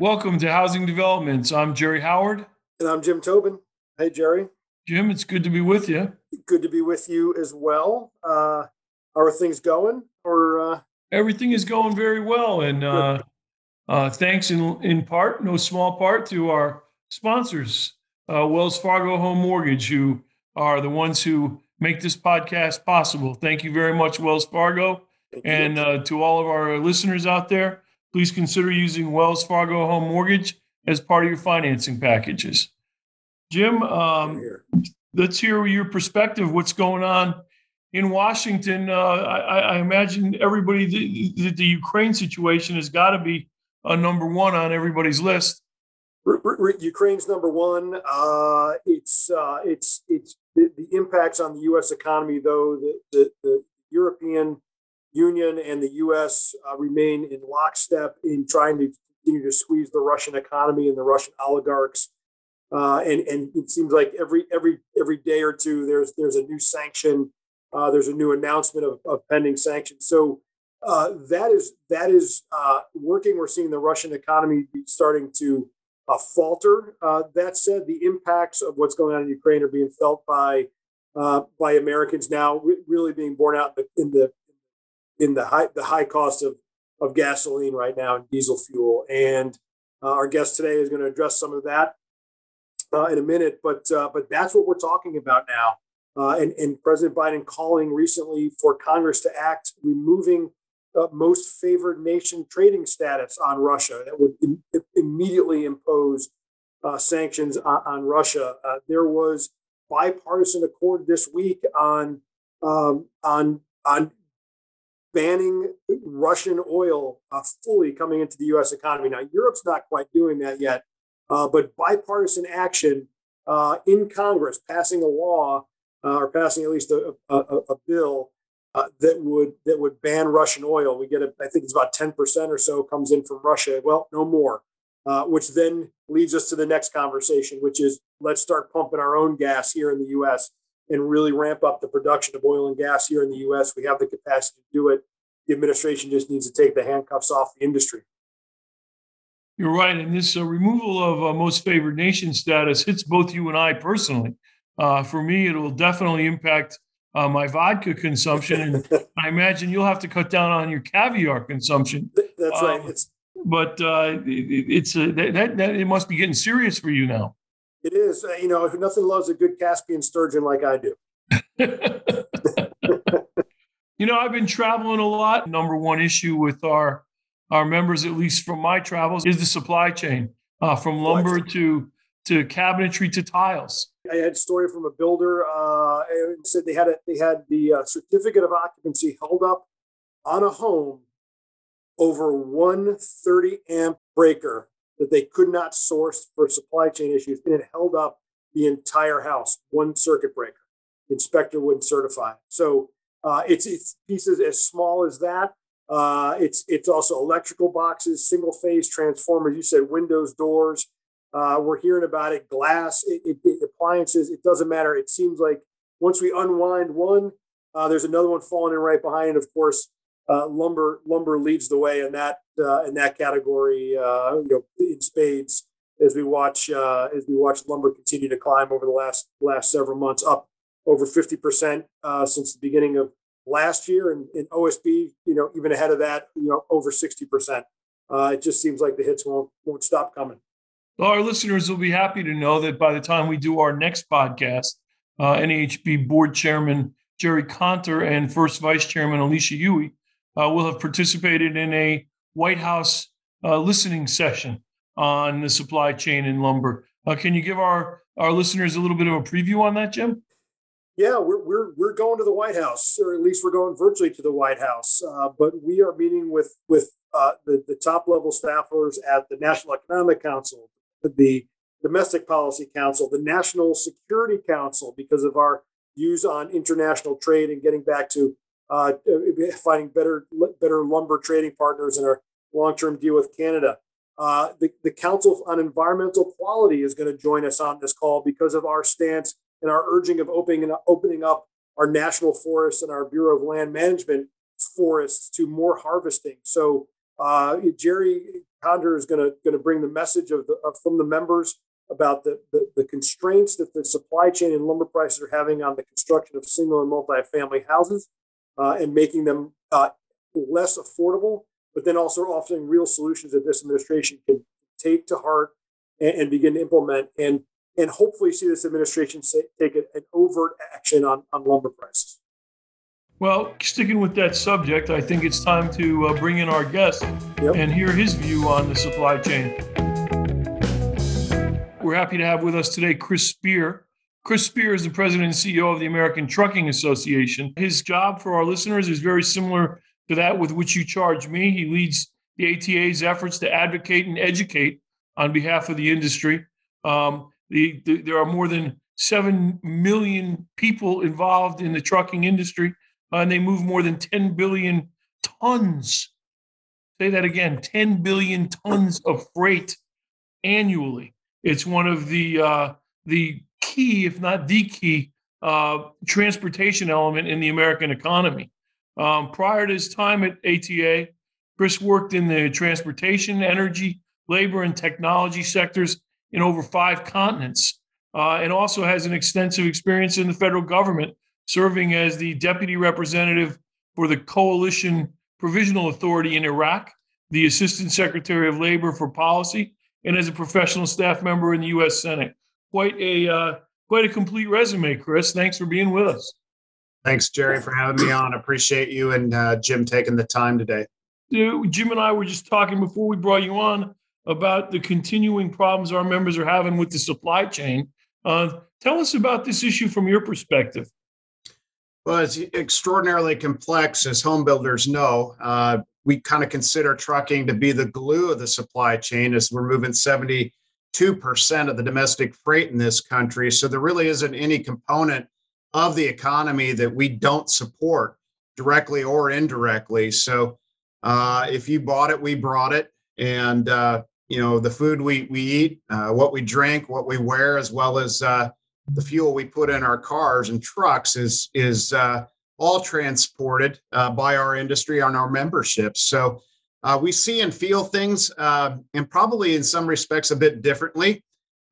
Welcome to Housing Developments. I'm Jerry Howard. And I'm Jim Tobin. Hey, Jerry. Jim, it's good to be with you. Good to be with you as well. Uh, how are things going? Or uh... everything is going very well, and uh, uh, thanks in in part, no small part, to our sponsors, uh, Wells Fargo Home Mortgage, who are the ones who make this podcast possible. Thank you very much, Wells Fargo, and uh, to all of our listeners out there please consider using Wells Fargo Home Mortgage as part of your financing packages. Jim, um, let's hear your perspective. What's going on in Washington? Uh, I, I, imagine everybody, the, the, the Ukraine situation has got to be a number one on everybody's list. Ukraine's number one. Uh, it's uh, it's it's the, the, impacts on the U.S. economy, though. The, the, the European Union and the U.S. Uh, remain in lockstep in trying to continue to squeeze the Russian economy and the Russian oligarchs. Uh, and and it seems like every every every day or two there's there's a new sanction, uh, there's a new announcement of, of pending sanctions. So uh, that is that is uh, working. We're seeing the Russian economy starting to uh, falter. that said, the impacts of what's going on in Ukraine are being felt by by Americans now, re- really being borne out in the, in the high the high cost of of gasoline right now and diesel fuel. And uh, our guest today is going to address some of that uh, in a minute. But uh, but that's what we're talking about now. Uh, and, and President Biden calling recently for Congress to act, removing uh, most favored nation trading status on Russia that would immediately impose uh, sanctions on, on Russia. there was bipartisan accord this week on um, on on banning Russian oil uh, fully coming into the U.S. economy. Now, Europe's not quite doing that yet, uh, but bipartisan action uh, in Congress, passing a law uh, or passing at least a, a, a bill uh, that would that would ban Russian oil. We get, a, I think it's about ten percent or so comes in from Russia. Well, no more. Uh, which then leads us to the next conversation, which is let's start pumping our own gas here in the U.S and really ramp up the production of oil and gas here in the U.S. We have the capacity to do it. The administration just needs to take the handcuffs off the industry. You're right, and this uh, removal of uh, most favored nation status hits both you and I personally. Uh, for me, it will definitely impact uh, my vodka consumption, and I imagine you'll have to cut down on your caviar consumption. That's right. Um, it's, but uh, it, it's a, that, that it must be getting serious for you now. It is. Uh, you know, nothing loves a good Caspian sturgeon like I do. you know, I've been traveling a lot. Number one issue with our our members, at least from my travels, is the supply chain, uh, from lumber to to cabinetry to tiles. I had a story from a builder. Uh, said they had a, they had the uh, certificate of occupancy held up on a home over one 30 amp breaker that they could not source for supply chain issues, and it held up the entire house, one circuit breaker. The inspector wouldn't certify. So uh, it's it's pieces as small as that. Uh, it's it's also electrical boxes, single phase transformers. You said windows, doors. Uh, we're hearing about it. Glass, it, it, it, appliances. It doesn't matter. It seems like once we unwind one, uh, there's another one falling in right behind. And of course, uh, lumber lumber leads the way in that uh, in that category. Uh, you know, in spades as we watch uh, as we watch lumber continue to climb over the last last several months, up over fifty percent since the beginning of last year, and in OSB, you know, even ahead of that, you know, over sixty percent. It just seems like the hits won't won't stop coming. Well, our listeners will be happy to know that by the time we do our next podcast, NAHB board chairman Jerry Konter and first vice chairman Alicia Huey uh, will have participated in a White House uh, listening session on the supply chain in lumber. Uh, can you give our, our listeners a little bit of a preview on that, Jim? Yeah, we're, we're, we're going to the White House, or at least we're going virtually to the White House. Uh, but we are meeting with, with uh, the, the top level staffers at the National Economic Council, the Domestic Policy Council, the National Security Council, because of our views on international trade and getting back to uh, finding better better lumber trading partners in our long term deal with Canada. Uh, the, the Council on Environmental Quality is going to join us on this call because of our stance and our urging of opening opening up our national forests and our Bureau of Land Management forests to more harvesting. So uh, Jerry Konter is going to going to bring the message of the of, from the members about the, the, the constraints that the supply chain and lumber prices are having on the construction of single and multi-family houses uh, and making them uh, less affordable, but then also offering real solutions that this administration can take to heart and, and begin to implement and and hopefully see this administration say, take an, an overt action on, on lumber prices. Well, sticking with that subject, I think it's time to uh, bring in our guest yep. and hear his view on the supply chain. We're happy to have with us today Chris Spear. Chris Spear is the president and CEO of the American Trucking Association. His job for our listeners is very similar to that with which you charge me. He leads the ATA's efforts to advocate and educate on behalf of the industry. Um, the, the, there are more than 7 million people involved in the trucking industry, and they move more than 10 billion tons. Say that again 10 billion tons of freight annually. It's one of the, uh, the key, if not the key, uh, transportation element in the American economy. Um, prior to his time at ATA, Chris worked in the transportation, energy, labor, and technology sectors in over five continents, uh, and also has an extensive experience in the federal government, serving as the deputy representative for the Coalition Provisional Authority in Iraq, the assistant secretary of labor for policy, and as a professional staff member in the U.S. Senate. Quite a uh, quite a complete resume, Chris. Thanks for being with us. Thanks, Jerry, for having me on. Appreciate you and uh, Jim taking the time today. Jim and I were just talking before we brought you on about the continuing problems our members are having with the supply chain. Uh, tell us about this issue from your perspective. Well, it's extraordinarily complex, as home builders know. Uh, we kind of consider trucking to be the glue of the supply chain as we're moving 72% of the domestic freight in this country. So there really isn't any component of the economy that we don't support directly or indirectly. So uh, if you bought it, we brought it. And uh, you know the food we we eat, uh, what we drink, what we wear, as well as uh, the fuel we put in our cars and trucks is is uh, all transported uh, by our industry on our memberships. So uh, we see and feel things, uh, and probably in some respects a bit differently,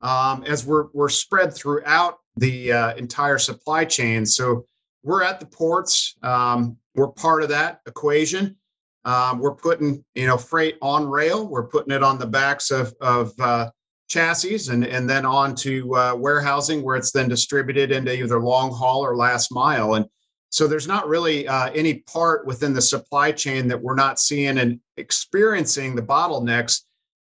um, as we're we're spread throughout the entire supply chain. So we're at the ports. Um, we're part of that equation. Um, we're putting, you know, freight on rail. We're putting it on the backs of, of uh, chassis and, and then on to uh, warehousing where it's then distributed into either long haul or last mile. And so there's not really uh, any part within the supply chain that we're not seeing and experiencing the bottlenecks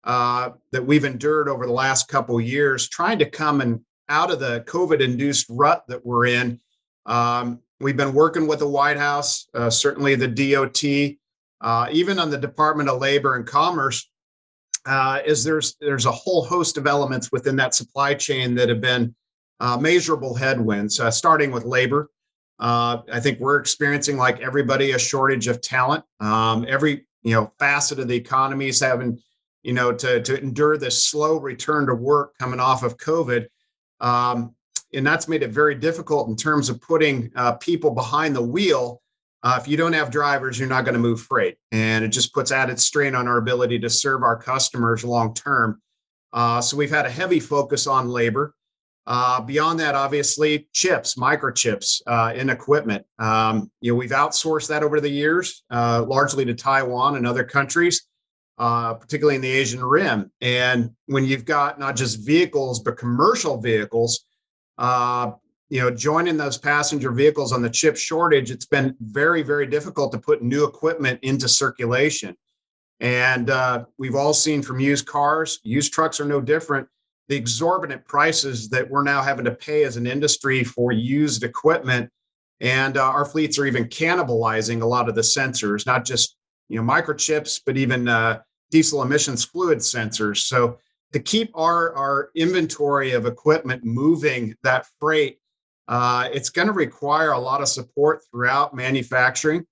uh, that we've endured over the last couple years, trying to come and out of the COVID induced rut that we're in. Um, we've been working with the White House, uh, certainly the DOT, uh, even on the Department of Labor and Commerce, uh, is there's there's a whole host of elements within that supply chain that have been uh, measurable headwinds, uh, starting with labor. Uh, I think we're experiencing, like everybody, a shortage of talent. Um, every you know facet of the economy is having you know to to endure this slow return to work coming off of COVID. Um, and that's made it very difficult in terms of putting uh, people behind the wheel uh, if you don't have drivers, you're not going to move freight. And it just puts added strain on our ability to serve our customers long term. Uh, so we've had a heavy focus on labor. Uh, beyond that, obviously, chips, microchips uh, in equipment. Um, you know, we've outsourced that over the years, uh, largely to Taiwan and other countries, uh, particularly in the Asian Rim. And when you've got not just vehicles but commercial vehicles, uh, you know, joining those passenger vehicles on the chip shortage, it's been very, very difficult to put new equipment into circulation. And uh, we've all seen from used cars, used trucks are no different. The exorbitant prices that we're now having to pay as an industry for used equipment. And uh, our fleets are even cannibalizing a lot of the sensors, not just you know microchips, but even uh, diesel emissions fluid sensors. So to keep our, our inventory of equipment moving that freight uh, it's going to require a lot of support throughout manufacturing.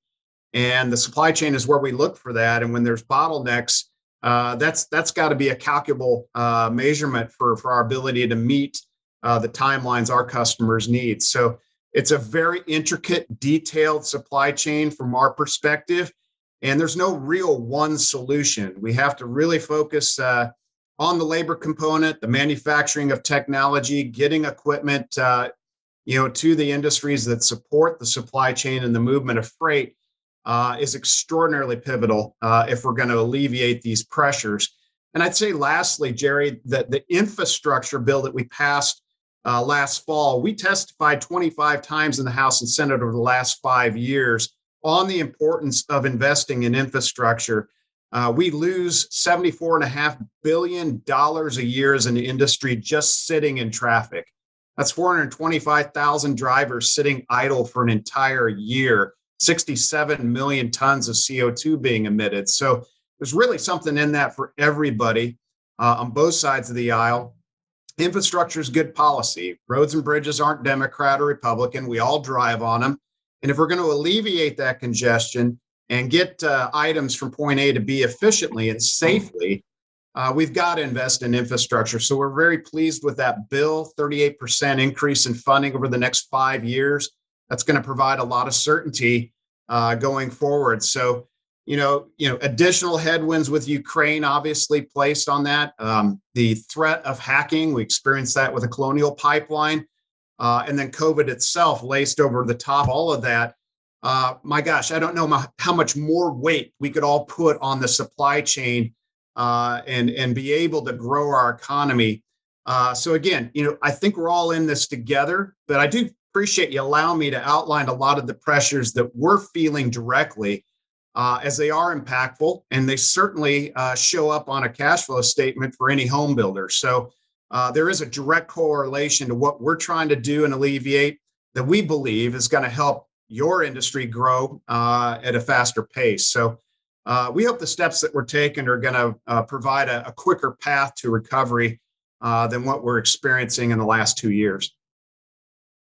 And the supply chain is where we look for that. And when there's bottlenecks, uh, that's that's got to be a calculable uh, measurement for, for our ability to meet uh, the timelines our customers need. So It's a very intricate, detailed supply chain from our perspective. And there's no real one solution. We have to really focus uh, on the labor component, the manufacturing of technology, getting equipment, uh, you know, to the industries that support the supply chain and the movement of freight uh, is extraordinarily pivotal uh, if we're going to alleviate these pressures. And I'd say, lastly, Jerry, that the infrastructure bill that we passed uh, last fall, we testified 25 times in the House and Senate over the last five years on the importance of investing in infrastructure. Uh, we lose $74.5 billion a year as an industry just sitting in traffic. That's 425,000 drivers sitting idle for an entire year, 67 million tons of CO2 being emitted. So there's really something in that for everybody uh, on both sides of the aisle. Infrastructure is good policy. Roads and bridges aren't Democrat or Republican. We all drive on them. And if we're going to alleviate that congestion and get uh, items from point A to B efficiently and safely, uh, we've got to invest in infrastructure. So we're very pleased with that bill 38% increase in funding over the next five years. That's going to provide a lot of certainty uh, going forward. So you know, you know, additional headwinds with Ukraine obviously placed on that. Um, the threat of hacking, we experienced that with the Colonial Pipeline, uh, and then COVID itself laced over the top. All of that. Uh, my gosh, I don't know my, how much more weight we could all put on the supply chain uh, and and be able to grow our economy. Uh, so again, you know, I think we're all in this together. But I do appreciate you allowing me to outline a lot of the pressures that we're feeling directly uh, as they are impactful and they certainly uh, show up on a cash flow statement for any home builder. So uh, there is a direct correlation to what we're trying to do and alleviate that we believe is going to help your industry grow uh, at a faster pace. So uh, we hope the steps that we're taking are going to uh, provide a, a, quicker path to recovery than what we're experiencing in the last two years.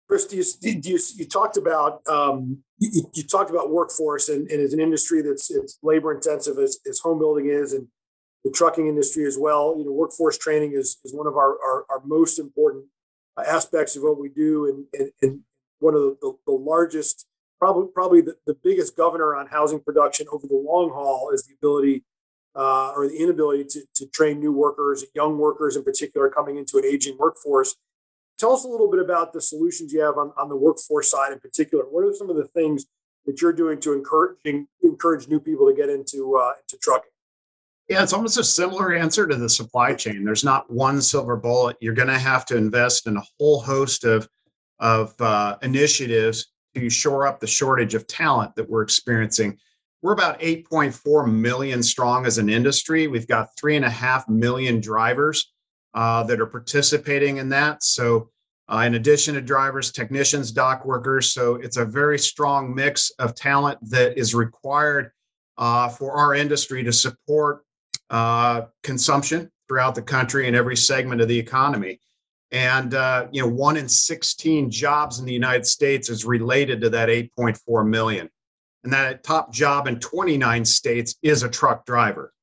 Chris, you, you, you talked about um, you, you, talked about workforce and, and as an industry that's labor intensive as, as home building is and the trucking industry as well. You know, workforce training is, is one of our, our, our most important aspects of what we do and, and, and one of the, the, largest, probably probably the, the biggest governor on housing production over the long haul is the ability uh, or the inability to, to train new workers, young workers in particular, coming into an aging workforce. Tell us a little bit about the solutions you have on, on the workforce side in particular. What are some of the things that you're doing to encourage encourage new people to get into uh, into trucking? Yeah, it's almost a similar answer to the supply chain. There's not one silver bullet. You're going to have to invest in a whole host of of uh, initiatives to shore up the shortage of talent that we're experiencing. We're about 8.4 million strong as an industry. We've got three and a half million drivers uh, that are participating in that. So, uh, in addition to drivers, technicians, dock workers, so it's a very strong mix of talent that is required uh, for our industry to support uh, consumption throughout the country and every segment of the economy. And uh, you know, one in 16 jobs in the United States is related to that 8.4 million. And that top job in 29 states is a truck driver.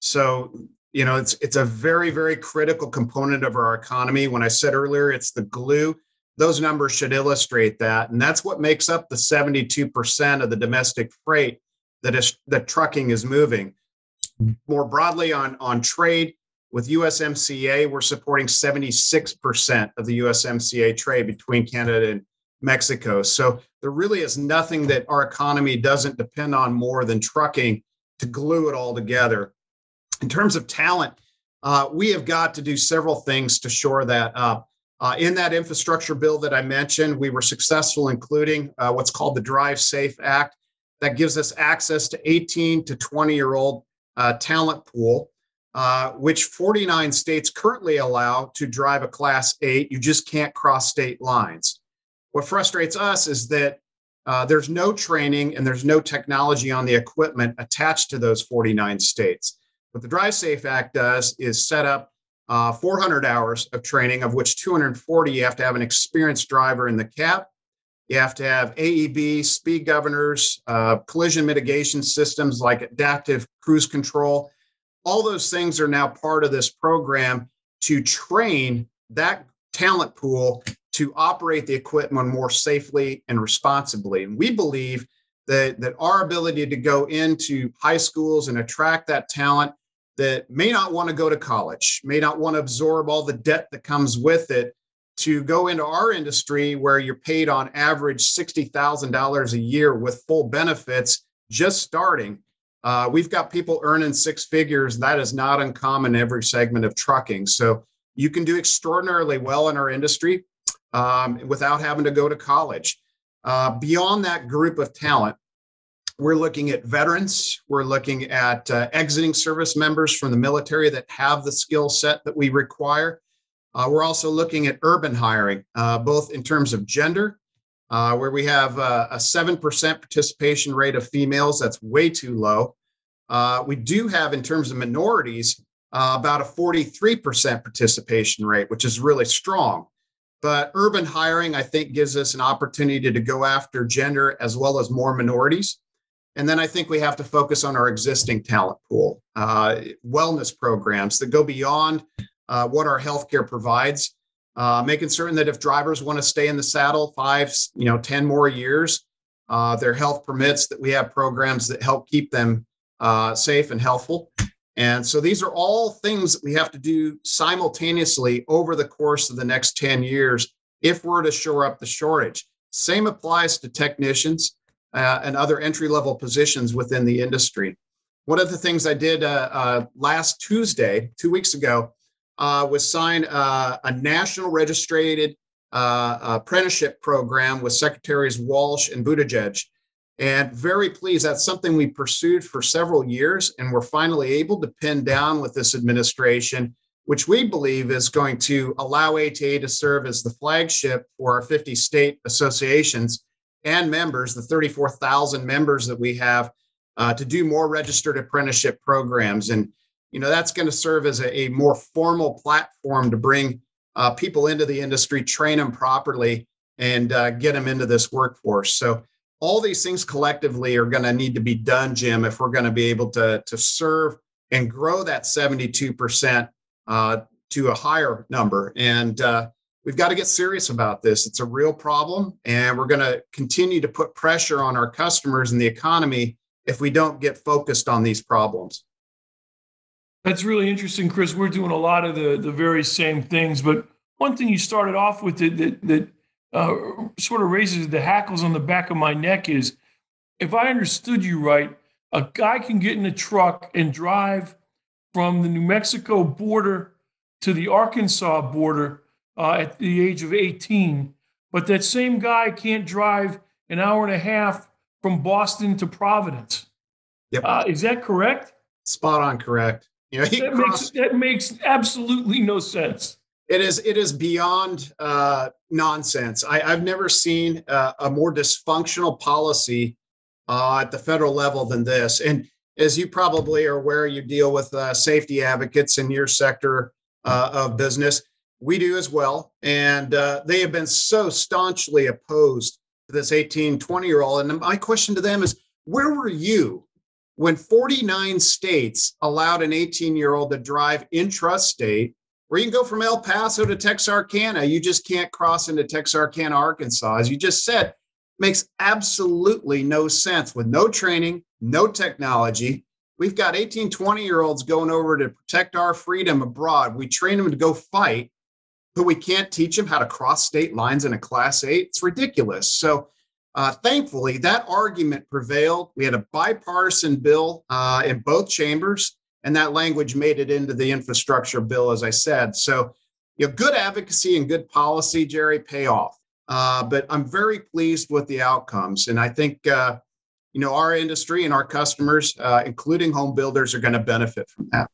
So you know it's it's a very very critical component of our economy when i said earlier it's the glue those numbers should illustrate that and that's what makes up the 72% of the domestic freight that is that trucking is moving more broadly on on trade with usmca we're supporting 76% of the usmca trade between canada and mexico. So there really is nothing that our economy doesn't depend on more than trucking to glue it all together. In terms of talent, uh, we have got to do several things to shore that up. Uh, in that infrastructure bill that I mentioned, we were successful, including uh, what's called the Drive Safe Act, that gives us access to 18 to 20 year old uh, talent pool, uh, which 49 states currently allow to drive a Class 8. You just can't cross state lines. What frustrates us is that uh, there's no training and there's no technology on the equipment attached to those 49 states. What the Drive Safe Act does is set up uh, 400 hours of training, of which 240 you have to have an experienced driver in the cab. You have to have AEB, speed governors, uh, collision mitigation systems like adaptive cruise control. All those things are now part of this program to train that talent pool to operate the equipment more safely and responsibly. And we believe that, that our ability to go into high schools and attract that talent that may not want to go to college, may not want to absorb all the debt that comes with it, to go into our industry where you're paid on average $60,000 a year with full benefits just starting. Uh, we've got people earning six figures. That is not uncommon in every segment of trucking. So you can do extraordinarily well in our industry um, without having to go to college. Uh, beyond that group of talent, we're looking at veterans. We're looking at uh, exiting service members from the military that have the skill set that we require. Uh, we're also looking at urban hiring, uh, both in terms of gender, uh, where we have uh, a 7% participation rate of females. That's way too low. Uh, we do have, in terms of minorities, about a 43% participation rate, which is really strong. But urban hiring, I think, gives us an opportunity to go after gender as well as more minorities. And then I think we have to focus on our existing talent pool, uh, wellness programs that go beyond uh, what our healthcare provides, uh, making certain that if drivers want to stay in the saddle five, you know, 10 more years, uh, their health permits that we have programs that help keep them uh, safe and healthful. And so these are all things that we have to do simultaneously over the course of the next 10 years if we're to shore up the shortage. Same applies to technicians uh, and other entry level positions within the industry. One of the things I did uh, uh, last Tuesday, two weeks ago, uh, was sign uh, a national registered uh, apprenticeship program with Secretaries Walsh and Buttigieg. And very pleased, that's something we pursued for several years, and we're finally able to pin down with this administration, which we believe is going to allow ATA to serve as the flagship for our 50 state associations and members, the 34,000 members that we have, uh, to do more registered apprenticeship programs. And, you know, that's going to serve as a, a, more formal platform to bring uh, people into the industry, train them properly, and uh, get them into this workforce. So, all these things collectively are going to need to be done, Jim, if we're going to be able to, to serve and grow that 72% uh, to a higher number. And, uh, we've got to get serious about this. It's a real problem, and we're going to continue to put pressure on our customers and the economy if we don't get focused on these problems. That's really interesting, Chris. We're doing a lot of the the very same things, but one thing you started off with that that, that uh, sort of raises the hackles on the back of my neck is, if I understood you right, a guy can get in a truck and drive from the New Mexico border to the Arkansas border uh, at the age of 18, but that same guy can't drive an hour and a half from Boston to Providence. Yep. Uh, is that correct? Spot on correct. You know, that, makes, that makes absolutely no sense. It is it is beyond uh, nonsense. I, have never seen uh, a more dysfunctional policy uh, at the federal level than this. And as you probably are aware, you deal with uh, safety advocates in your sector uh, of business we do as well. And uh, they have been so staunchly opposed to this 18, 20 year old. And my question to them is where were you when 49 states allowed an 18 year old to drive intrastate, where you can go from El Paso to Texarkana? You just can't cross into Texarkana, Arkansas. As you just said, makes absolutely no sense with no training, no technology. We've got 18, 20 year olds going over to protect our freedom abroad. We train them to go fight but we can't teach them how to cross state lines in a class eight. It's ridiculous. So, uh, thankfully, that argument prevailed. We had a bipartisan bill uh, in both chambers, and that language made it into the infrastructure bill, as I said. So, you know, good advocacy and good policy, Jerry, pay off. Uh, but I'm very pleased with the outcomes, and I think uh, you know our industry and our customers, uh, including home builders, are going to benefit from that.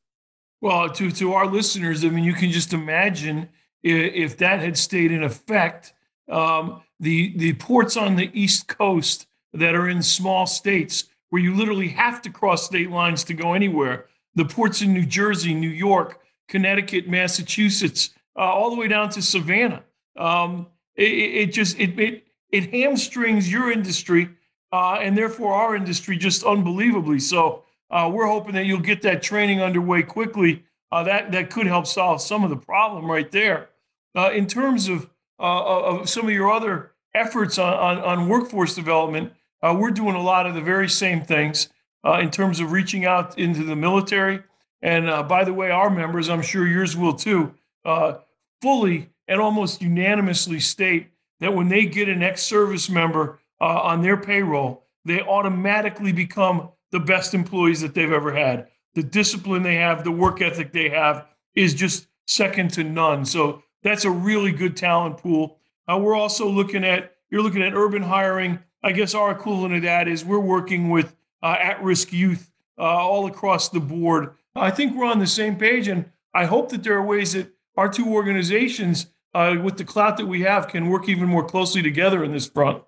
Well, to to our listeners, I mean, you can just imagine if that had stayed in effect, um, the the ports on the East Coast that are in small states where you literally have to cross state lines to go anywhere, the ports in New Jersey, New York, Connecticut, Massachusetts, uh, all the way down to Savannah. Um, it, it, just it, it it hamstrings your industry uh, and therefore our industry just unbelievably. So uh, we're hoping that you'll get that training underway quickly. Uh, that that could help solve some of the problem right there. Uh, in terms of uh, of some of your other efforts on, on, on workforce development, we're doing a lot of the very same things uh, in terms of reaching out into the military. And uh, by the way, our members, I'm sure yours will too, uh, fully and almost unanimously state that when they get an ex service member uh, on their payroll, they automatically become the best employees that they've ever had. The discipline they have, the work ethic they have is just second to none. So that's a really good talent pool. Uh, we're also looking at, you're looking at urban hiring. I guess our equivalent of that is we're working with uh, at risk youth uh, all across the board. I think we're on the same page, and I hope that there are ways that our two organizations, uh, with the clout that we have, can work even more closely together in this front.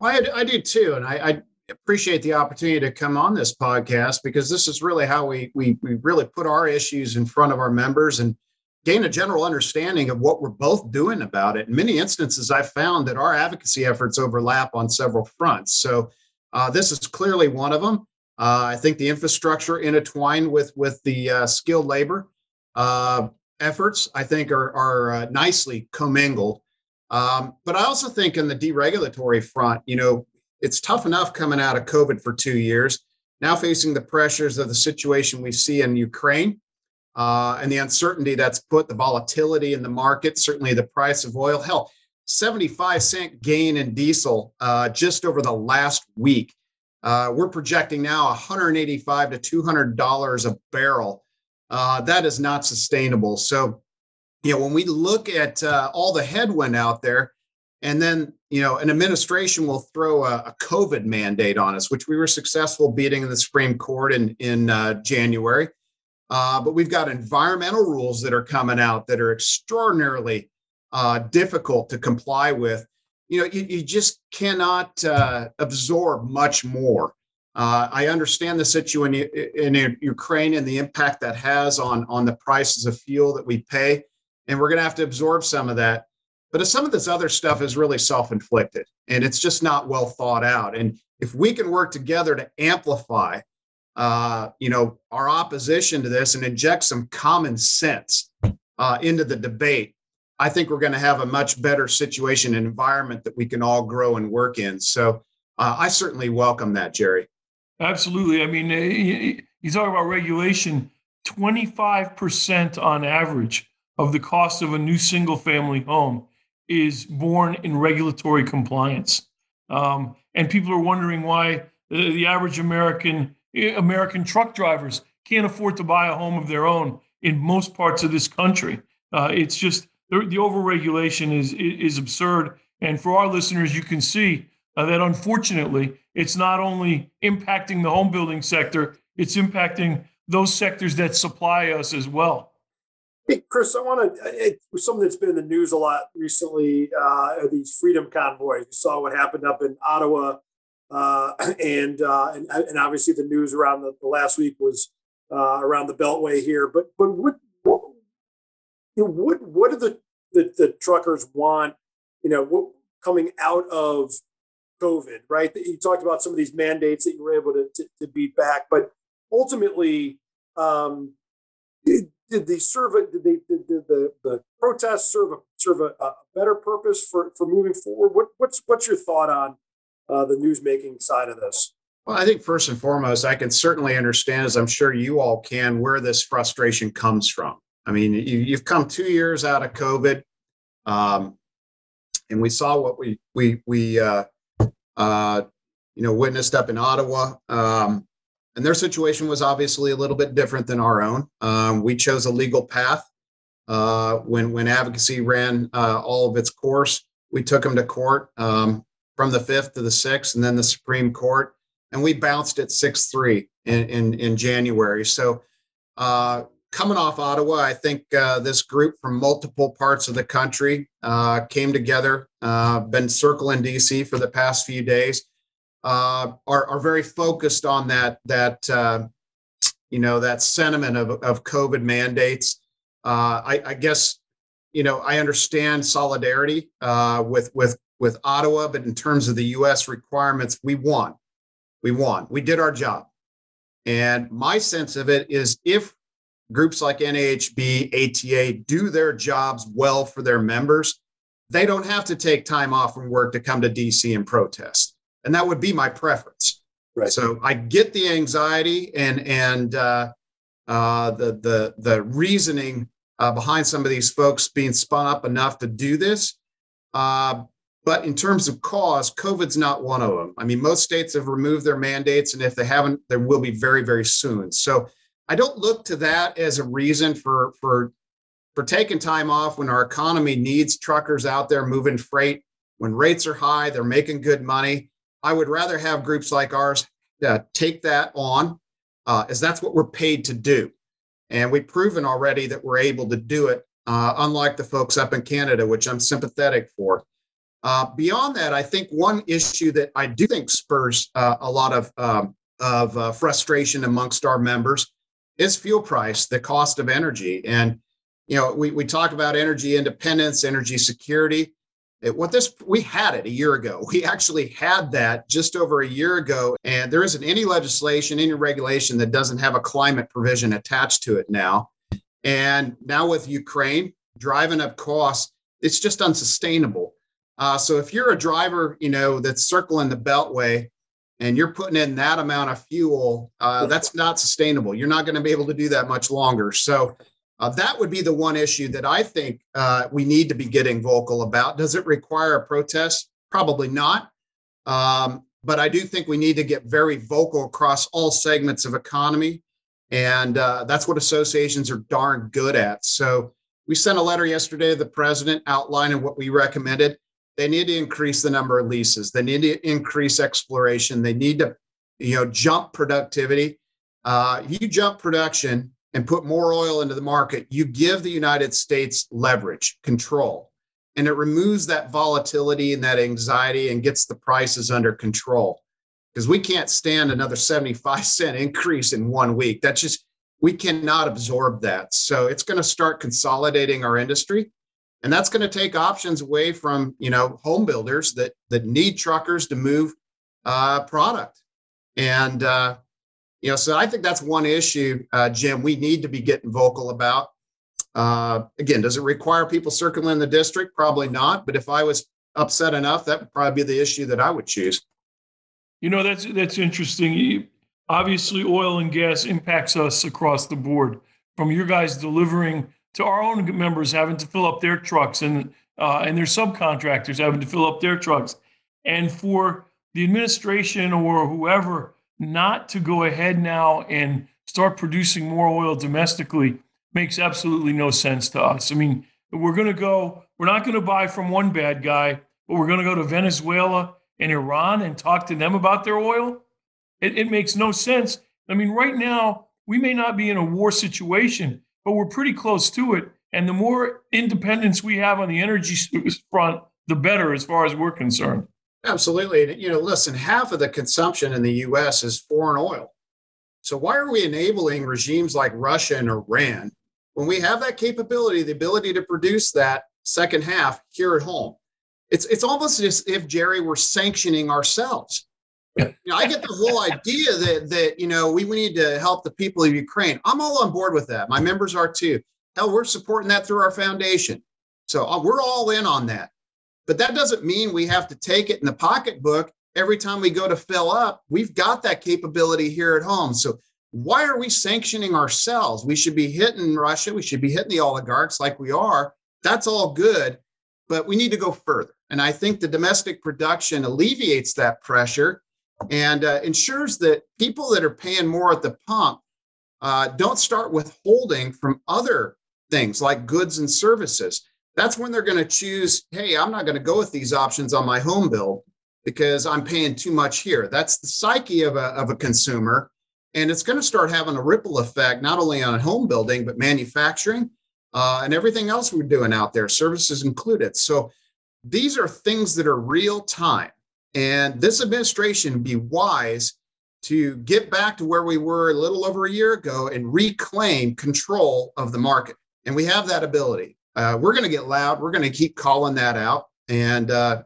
I, I do too, and I, I, appreciate the opportunity to come on this podcast because this is really how we we we really put our issues in front of our members and gain a general understanding of what we're both doing about it. In many instances, I've found that our advocacy efforts overlap on several fronts. So uh, this is clearly one of them. Uh, I think the infrastructure intertwined with with the uh, skilled labor uh, efforts, I think, are are uh, nicely commingled. Um, but I also think in the deregulatory front, you know, it's tough enough coming out of COVID for two years. Now facing the pressures of the situation we see in Ukraine uh, and the uncertainty that's put, the volatility in the market, certainly the price of oil. Hell, 75 cent gain in diesel uh, just over the last week. Uh, we're projecting now 185 to 200 dollars a barrel. Uh, that is not sustainable. So, you know, when we look at uh, all the headwind out there, and then you know, an administration will throw a, a, COVID mandate on us, which we were successful beating in the Supreme Court in in uh, January. Uh, but we've got environmental rules that are coming out that are extraordinarily uh, difficult to comply with. You know, you, you just cannot uh, absorb much more. Uh, I understand the situation in, in Ukraine and the impact that has on on the prices of fuel that we pay, and we're going to have to absorb some of that. But some of this other stuff is really self-inflicted, and it's just not well thought out. And if we can work together to amplify, uh, you know, our opposition to this and inject some common sense uh, into the debate, I think we're going to have a much better situation and environment that we can all grow and work in. So uh, I certainly welcome that, Jerry. Absolutely. I mean, eh, you talk about regulation, 25% on average of the cost of a new single family home is born in regulatory compliance. Um, and people are wondering why the, the average American eh, American truck drivers can't afford to buy a home of their own in most parts of this country. Uh, it's just the, the overregulation is, is absurd. And for our listeners, you can see uh, that unfortunately, it's not only impacting the home building sector, it's impacting those sectors that supply us as well. Hey, Chris, I want to, something that's been in the news a lot recently uh, are these freedom convoys. You saw what happened up in Ottawa. Uh, and, uh, and, and obviously the news around the, the last week was uh, around the Beltway here. But but what you know, what what do the, the, the truckers want? You know, what, coming out of COVID, right? You talked about some of these mandates that you were able to, to, to beat back, but ultimately, um, did, did the serve did they did, did the the protests serve a serve a, a, better purpose for for moving forward? What what's what's your thought on uh, the news making side of this? Well, I think first and foremost, I can certainly understand, as I'm sure you all can, where this frustration comes from. I mean, you, have come two years out of COVID, um, and we saw what we we we uh, uh, you know witnessed up in Ottawa. Um, and their situation was obviously a little bit different than our own. Um, we chose a legal path uh, when when advocacy ran uh, all of its course. We took them to court um, from the fifth to the sixth, and then the Supreme Court, and we bounced at six three in, in in January. So uh, coming off Ottawa, I think uh, this group from multiple parts of the country uh, came together, uh, been circling DC for the past few days, uh, are, are very focused on that, that uh, you know, that sentiment of, of COVID mandates. Uh, I, I, guess, you know, I understand solidarity with, with, with Ottawa, but in terms of the U.S. requirements, we won. We won. We did our job. And my sense of it is if groups like NAHB, ATA do their jobs well for their members, they don't have to take time off from work to come to DC and protest. And that would be my preference. Right. So I get the anxiety and and uh, uh, the the the reasoning uh, behind some of these folks being spun up enough to do this. Uh, but in terms of cause, COVID's not one of them. I mean, most states have removed their mandates, and if they haven't, there will be very very soon. So I don't look to that as a reason for for for taking time off when our economy needs truckers out there moving freight. When rates are high, they're making good money. I would rather have groups like ours uh, take that on, uh, as that's what we're paid to do. And we've proven already that we're able to do it, uh, unlike the folks up in Canada, which I'm sympathetic for. Uh, beyond that, I think one issue that I do think spurs uh, a lot of, um, of uh, frustration amongst our members is fuel price, the cost of energy. And, you know, we, we talk about energy independence, energy security. It, what this we had it a year ago. We actually had that just over a year ago, and there isn't any legislation, any regulation that doesn't have a climate provision attached to it now. And now with Ukraine driving up costs, it's just unsustainable. Uh, so if you're a driver, you know that's circling the Beltway, and you're putting in that amount of fuel, uh, that's not sustainable. You're not going to be able to do that much longer. So uh, that would be the one issue that I think uh, we need to be getting vocal about. Does it require a protest? Probably not. Um, but I do think we need to get very vocal across all segments of economy. And uh, that's what associations are darn good at. So we sent a letter yesterday to the president outlining what we recommended. They need to increase the number of leases. They need to increase exploration. They need to, you know, jump productivity. Uh, you jump production, and put more oil into the market, you give the United States leverage, control, and it removes that volatility and that anxiety and gets the prices under control. Because we can't stand another 75 cent increase in one week. That's just, we cannot absorb that. So it's going to start consolidating our industry. And that's going to take options away from, you know, home builders that that need truckers to move uh, product. And uh, you know, so I think that's one issue, uh, Jim, we need to be getting vocal about. Uh, again, does it require people circling the district? Probably not. But if I was upset enough, that would probably be the issue that I would choose. You know, that's that's interesting. Obviously, oil and gas impacts us across the board. From your guys delivering to our own members having to fill up their trucks and uh, and their subcontractors having to fill up their trucks, and for the administration or whoever not to go ahead now and start producing more oil domestically makes absolutely no sense to us. I mean, we're going to go, we're not going to buy from one bad guy, but we're going to go to Venezuela and Iran and talk to them about their oil. It, it makes no sense. I mean, right now, we may not be in a war situation, but we're pretty close to it. And the more independence we have on the energy front, the better as far as we're concerned. Absolutely. You know, listen, half of the consumption in the US is foreign oil. So why are we enabling regimes like Russia and Iran when we have that capability, the ability to produce that second half here at home? It's it's almost as if Jerry were sanctioning ourselves. I get the whole idea that that you know we, we need to help the people of Ukraine. I'm all on board with that. My members are too. Hell, we're supporting that through our foundation. So uh, we're all in on that. But that doesn't mean we have to take it in the pocketbook every time we go to fill up. We've got that capability here at home. So why are we sanctioning ourselves? We should be hitting Russia. We should be hitting the oligarchs like we are. That's all good, but we need to go further. And I think the domestic production alleviates that pressure and uh, ensures that people that are paying more at the pump uh, don't start withholding from other things like goods and services. That's when they're going to choose hey i'm not going to go with these options on my home bill because i'm paying too much here. That's the psyche of a, of a consumer and it's going to start having a ripple effect not only on home building but manufacturing uh, and everything else we're doing out there services included. So these are things that are real time and this administration would be wise to get back to where we were a little over a year ago and reclaim control of the market and we have that ability uh, we're going to get loud. We're going to keep calling that out. And, uh,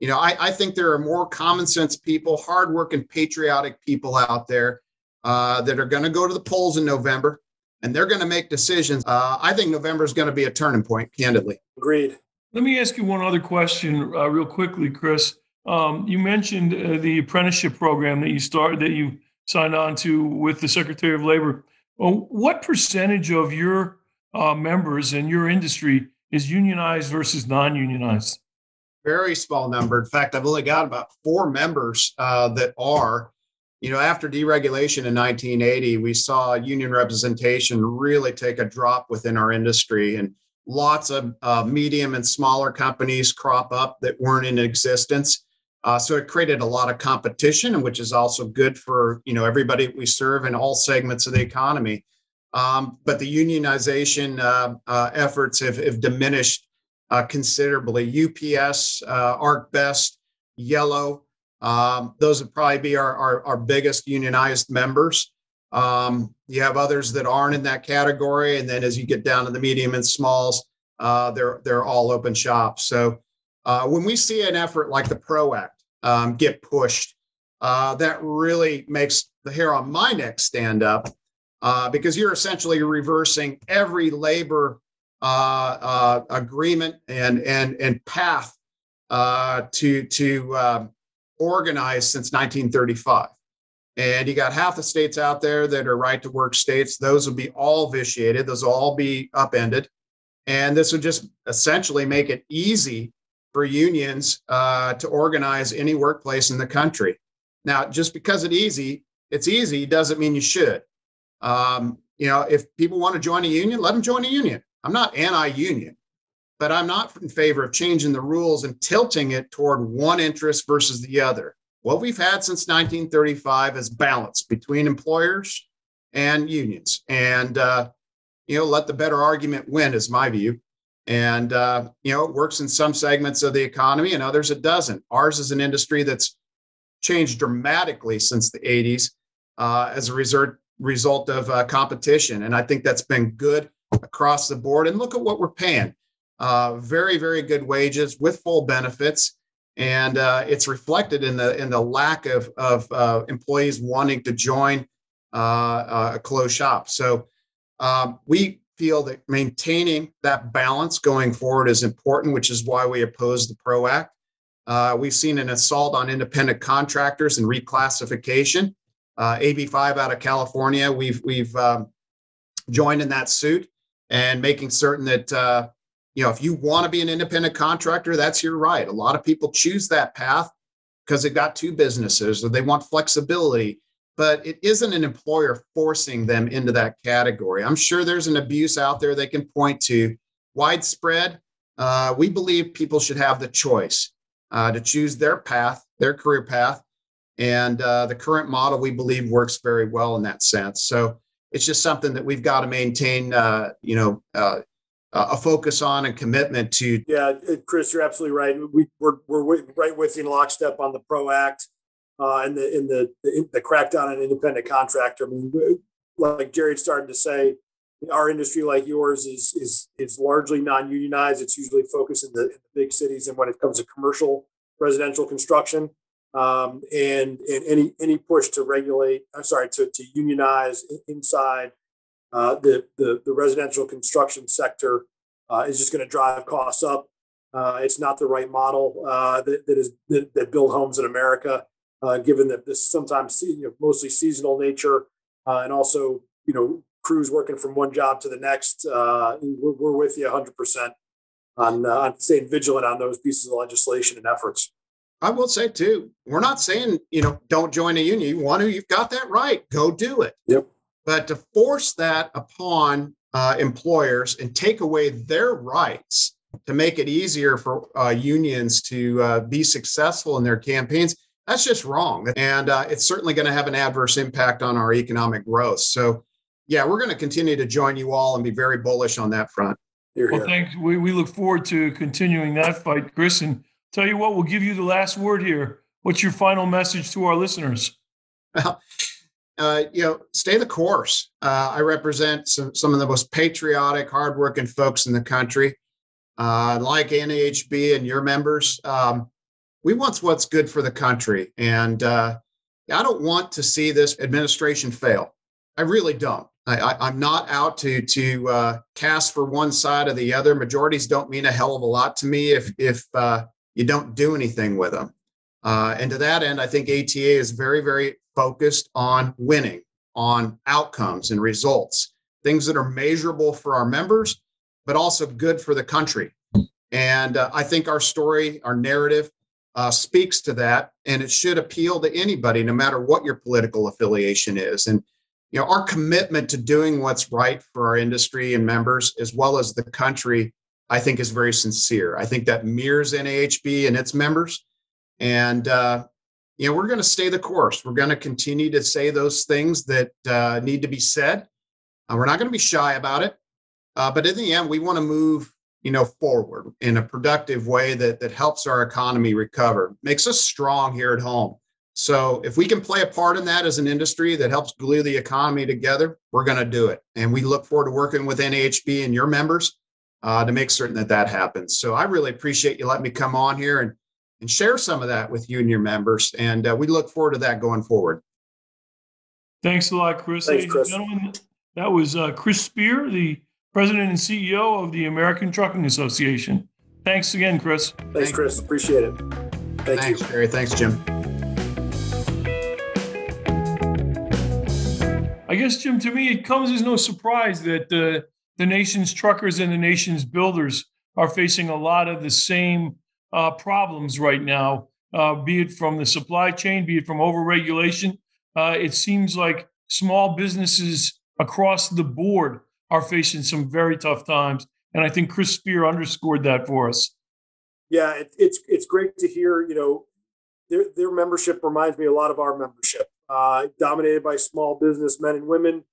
you know, I, I, think there are more common sense people, hardworking, patriotic people out there uh, that are going to go to the polls in November and they're going to make decisions. Uh, I think November is going to be a turning point, candidly. Agreed. Let me ask you one other question, uh, real quickly, Chris. Um, you mentioned uh, the apprenticeship program that you started, that you signed on to with the Secretary of Labor. Well, what percentage of your uh, members in your industry is unionized versus non-unionized? Very small number. In fact, I've only got about four members uh, that are. You know, after deregulation in 1980, we saw union representation really take a drop within our industry, and lots of uh, medium and smaller companies crop up that weren't in existence. Uh, so it created a lot of competition, which is also good for you know everybody we serve in all segments of the economy. Um, but the unionization uh, uh, efforts have, have diminished uh, considerably. UPS, uh, ArcBest, Yellow, um, those would probably be our, our, our biggest unionized members. Um, you have others that aren't in that category, and then as you get down to the medium and smalls, uh, they're they're all open shops. So when we see an effort like the PRO Act um, get pushed, uh, that really makes the hair on my neck stand up uh, because you're essentially reversing every labor uh, uh, agreement and and and path to to um, organize since 1935. And you got half the states out there that are right to work states. Those will be all vitiated, those will all be upended. And this would just essentially make it easy for unions uh, to organize any workplace in the country. Now, just because it's easy, it's easy doesn't mean you should. Um, you know, if people want to join a union, let them join a union. I'm not anti-union but I'm not in favor of changing the rules and tilting it toward one interest versus the other. What we've had since 1935 is balance between employers and unions, and uh, you know, let the better argument win, is my view. And uh, you know, it works in some segments of the economy, and others it doesn't. Ours is an industry that's changed dramatically since the 80s uh, as a result result of uh, competition, and I think that's been good across the board. And look at what we're paying uh, very very good wages with full benefits and uh, it's reflected in the in the lack of of uh, employees wanting to join a closed shop so um, we feel that maintaining that balance going forward is important which is why we oppose the pro act. Uh, we've seen an assault on independent contractors and reclassification. Ab5 out of california we've we've um, joined in that suit and making certain that you know, if you want to be an independent contractor, that's your right. A lot of people choose that path because they've got two businesses or they want flexibility, but it isn't an employer forcing them into that category. I'm sure there's an abuse out there they can point to. Widespread, uh, we believe people should have the choice uh, to choose their path, their career path. And uh, the current model, we believe, works very well in that sense. So it's just something that we've got to maintain, uh, you know, uh, a focus on and commitment to. Yeah, Chris, you're absolutely right. We, we're, we're right with you in lockstep on the PRO Act uh, and the in the, the, crackdown on independent contractor. I mean, like Jared started to say, our industry, like yours, is is is largely non-unionized. It's usually focused in the, in the big cities, and when it comes to commercial residential construction, um, and and any any push to regulate, I'm sorry, to to unionize inside uh, the, the, the residential construction sector uh, is just going to drive costs up. Uh, it's not the right model uh, that, that is that, that, build homes in America, uh, given that this sometimes you know, mostly seasonal nature, and also you know crews working from one job to the next. We're, we're, with you 100 percent on on staying vigilant on those pieces of legislation and efforts. I will say too, we're not saying you know don't join a union. You want to, you've got that right. Go do it. Yep. But to force that upon uh, employers and take away their rights to make it easier for uh, unions to uh, be successful in their campaigns, that's just wrong. And uh, it's certainly going to have an adverse impact on our economic growth. So, yeah, we're going to continue to join you all and be very bullish on that front. Here, well, thanks. We, we look forward to continuing that fight, Chris. And tell you what, we'll give you the last word here. What's your final message to our listeners? Well, uh, you know, stay the course. Uh, I represent some, some of the most patriotic, hardworking folks in the country. Uh, like NAHB and your members, um, we want what's good for the country. And uh, I don't want to see this administration fail. I really don't. I, am not out to to uh, cast for one side or the other. Majorities don't mean a hell of a lot to me if if uh, you don't do anything with them. Uh, and to that end, I think ATA is very very focused on winning, on outcomes and results, things that are measurable for our members, but also good for the country. And uh, I think our story, our narrative, uh, speaks to that, and it should appeal to anybody, no matter what your political affiliation is. And you know, our commitment to doing what's right for our industry and members, as well as the country, I think is very sincere. I think that mirrors NAHB and its members, and uh, you know, we're going to stay the course. We're going to continue to say those things that uh, need to be said. Uh, we're not going to be shy about it, uh, but in the end, we want to move you know, forward in a productive way that that helps our economy recover, makes us strong here at home. So if we can play a part in that as an industry that helps glue the economy together, we're going to do it. And we look forward to working with NAHB and your members uh, to make certain that that happens. So I really appreciate you letting me come on here and and share some of that with you and your members. And uh, we look forward to that going forward. Thanks a lot, Chris. Thanks, Chris. gentlemen, that was uh, Chris Spear, the President and CEO of the American Trucking Association. Thanks again, Chris. Thanks, Chris. Appreciate it. Thank Thanks, you. Jerry. Thanks, Jim. I guess, Jim, to me, it comes as no surprise that uh, the nation's truckers and the nation's builders are facing a lot of the same uh, problems right now, uh, be it from the supply chain, be it from overregulation. Uh, it seems like small businesses across the board are facing some very tough times. And I think Chris Spear underscored that for us. Yeah, it, it's it's great to hear. You know, their their membership reminds me a lot of our membership, uh, dominated by small business men and women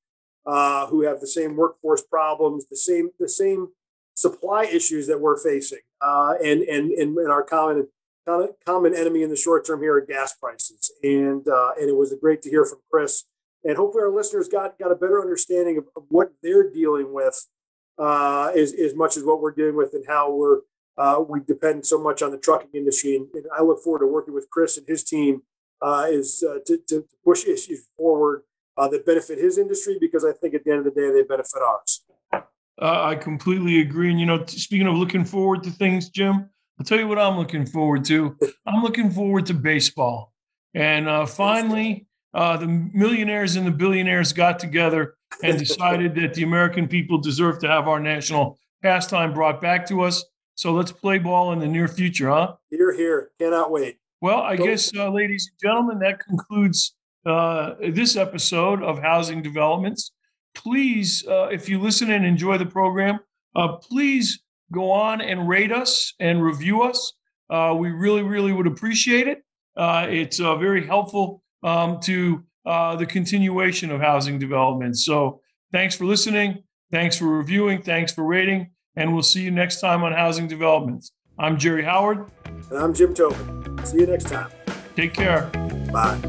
uh, who have the same workforce problems, the same the same supply issues that we're facing, uh, and, and and and our common common enemy in the short term here are gas prices. And uh, and it was great to hear from Chris and hopefully our listeners got got a better understanding of, of what they're dealing with uh, as, as much as what we're dealing with and how we're uh, we depend so much on the trucking industry and, and, I look forward to working with Chris and his team uh, is uh, to, to, push issues forward uh, that benefit his industry because I think at the end of the day they benefit ours. Uh, I completely agree. And you know, speaking of looking forward to things, Jim, I'll tell you what I'm looking forward to. I'm looking forward to baseball, and finally uh, the millionaires and the billionaires got together and decided that the American people deserve to have our national pastime brought back to us. So let's play ball in the near future, huh? Hear, hear. Cannot wait. Well, I Go. guess, uh, ladies and gentlemen, that concludes uh, this episode of Housing Developments. Please, uh, if you listen and enjoy the program, uh, please go on and rate us and review us. Uh, we really, really would appreciate it. it's very helpful um, to uh, the continuation of housing development. So thanks for listening. Thanks for reviewing. Thanks for rating. And we'll see you next time on Housing Developments. I'm Jerry Howard. And I'm Jim Tobin. See you next time. Take care. Bye.